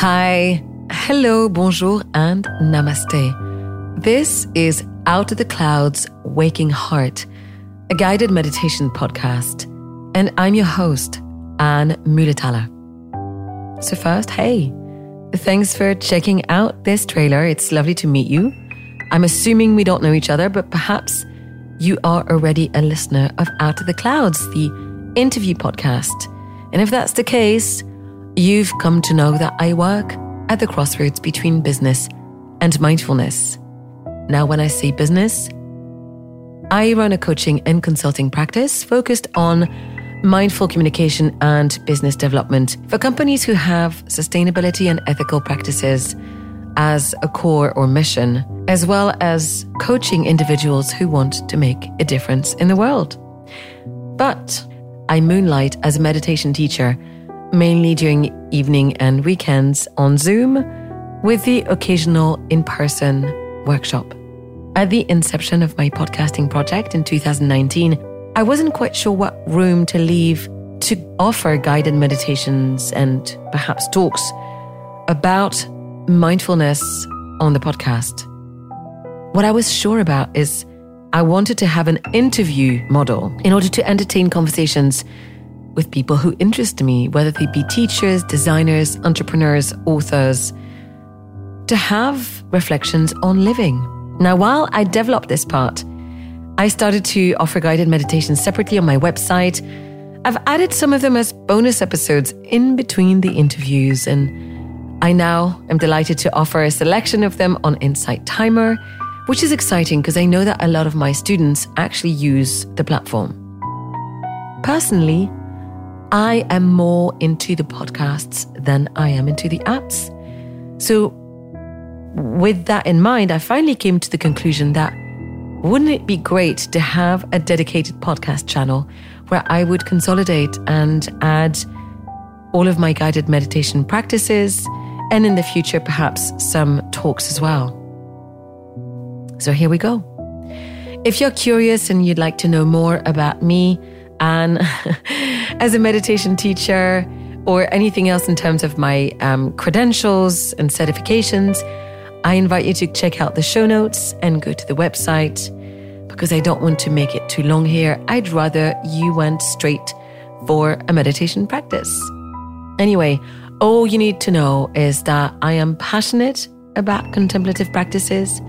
Hi, hello, bonjour, and namaste. This is Out of the Clouds Waking Heart, a guided meditation podcast. And I'm your host, Anne Muhlethaler. So, first, hey, thanks for checking out this trailer. It's lovely to meet you. I'm assuming we don't know each other, but perhaps you are already a listener of Out of the Clouds, the interview podcast. And if that's the case, You've come to know that I work at the crossroads between business and mindfulness. Now, when I say business, I run a coaching and consulting practice focused on mindful communication and business development for companies who have sustainability and ethical practices as a core or mission, as well as coaching individuals who want to make a difference in the world. But I moonlight as a meditation teacher mainly during evening and weekends on Zoom, with the occasional in person workshop. At the inception of my podcasting project in 2019, I wasn't quite sure what room to leave to offer guided meditations and perhaps talks about mindfulness on the podcast. What I was sure about is I wanted to have an interview model in order to entertain conversations with people who interest me, whether they be teachers, designers, entrepreneurs, authors, to have reflections on living. Now, while I developed this part, I started to offer guided meditations separately on my website. I've added some of them as bonus episodes in between the interviews, and I now am delighted to offer a selection of them on Insight Timer, which is exciting because I know that a lot of my students actually use the platform. Personally, I am more into the podcasts than I am into the apps. So, with that in mind, I finally came to the conclusion that wouldn't it be great to have a dedicated podcast channel where I would consolidate and add all of my guided meditation practices and in the future, perhaps some talks as well. So, here we go. If you're curious and you'd like to know more about me, and as a meditation teacher or anything else in terms of my um, credentials and certifications, I invite you to check out the show notes and go to the website because I don't want to make it too long here. I'd rather you went straight for a meditation practice. Anyway, all you need to know is that I am passionate about contemplative practices.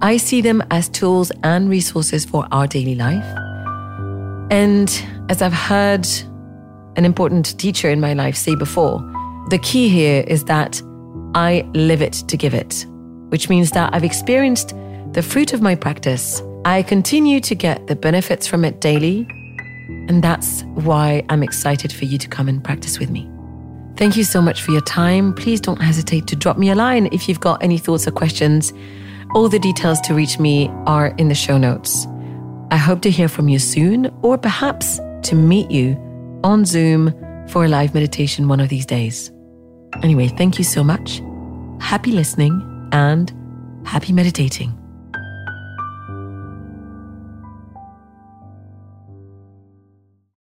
I see them as tools and resources for our daily life. And as I've heard an important teacher in my life say before, the key here is that I live it to give it, which means that I've experienced the fruit of my practice. I continue to get the benefits from it daily. And that's why I'm excited for you to come and practice with me. Thank you so much for your time. Please don't hesitate to drop me a line if you've got any thoughts or questions. All the details to reach me are in the show notes. I hope to hear from you soon, or perhaps to meet you on Zoom for a live meditation one of these days. Anyway, thank you so much. Happy listening and happy meditating.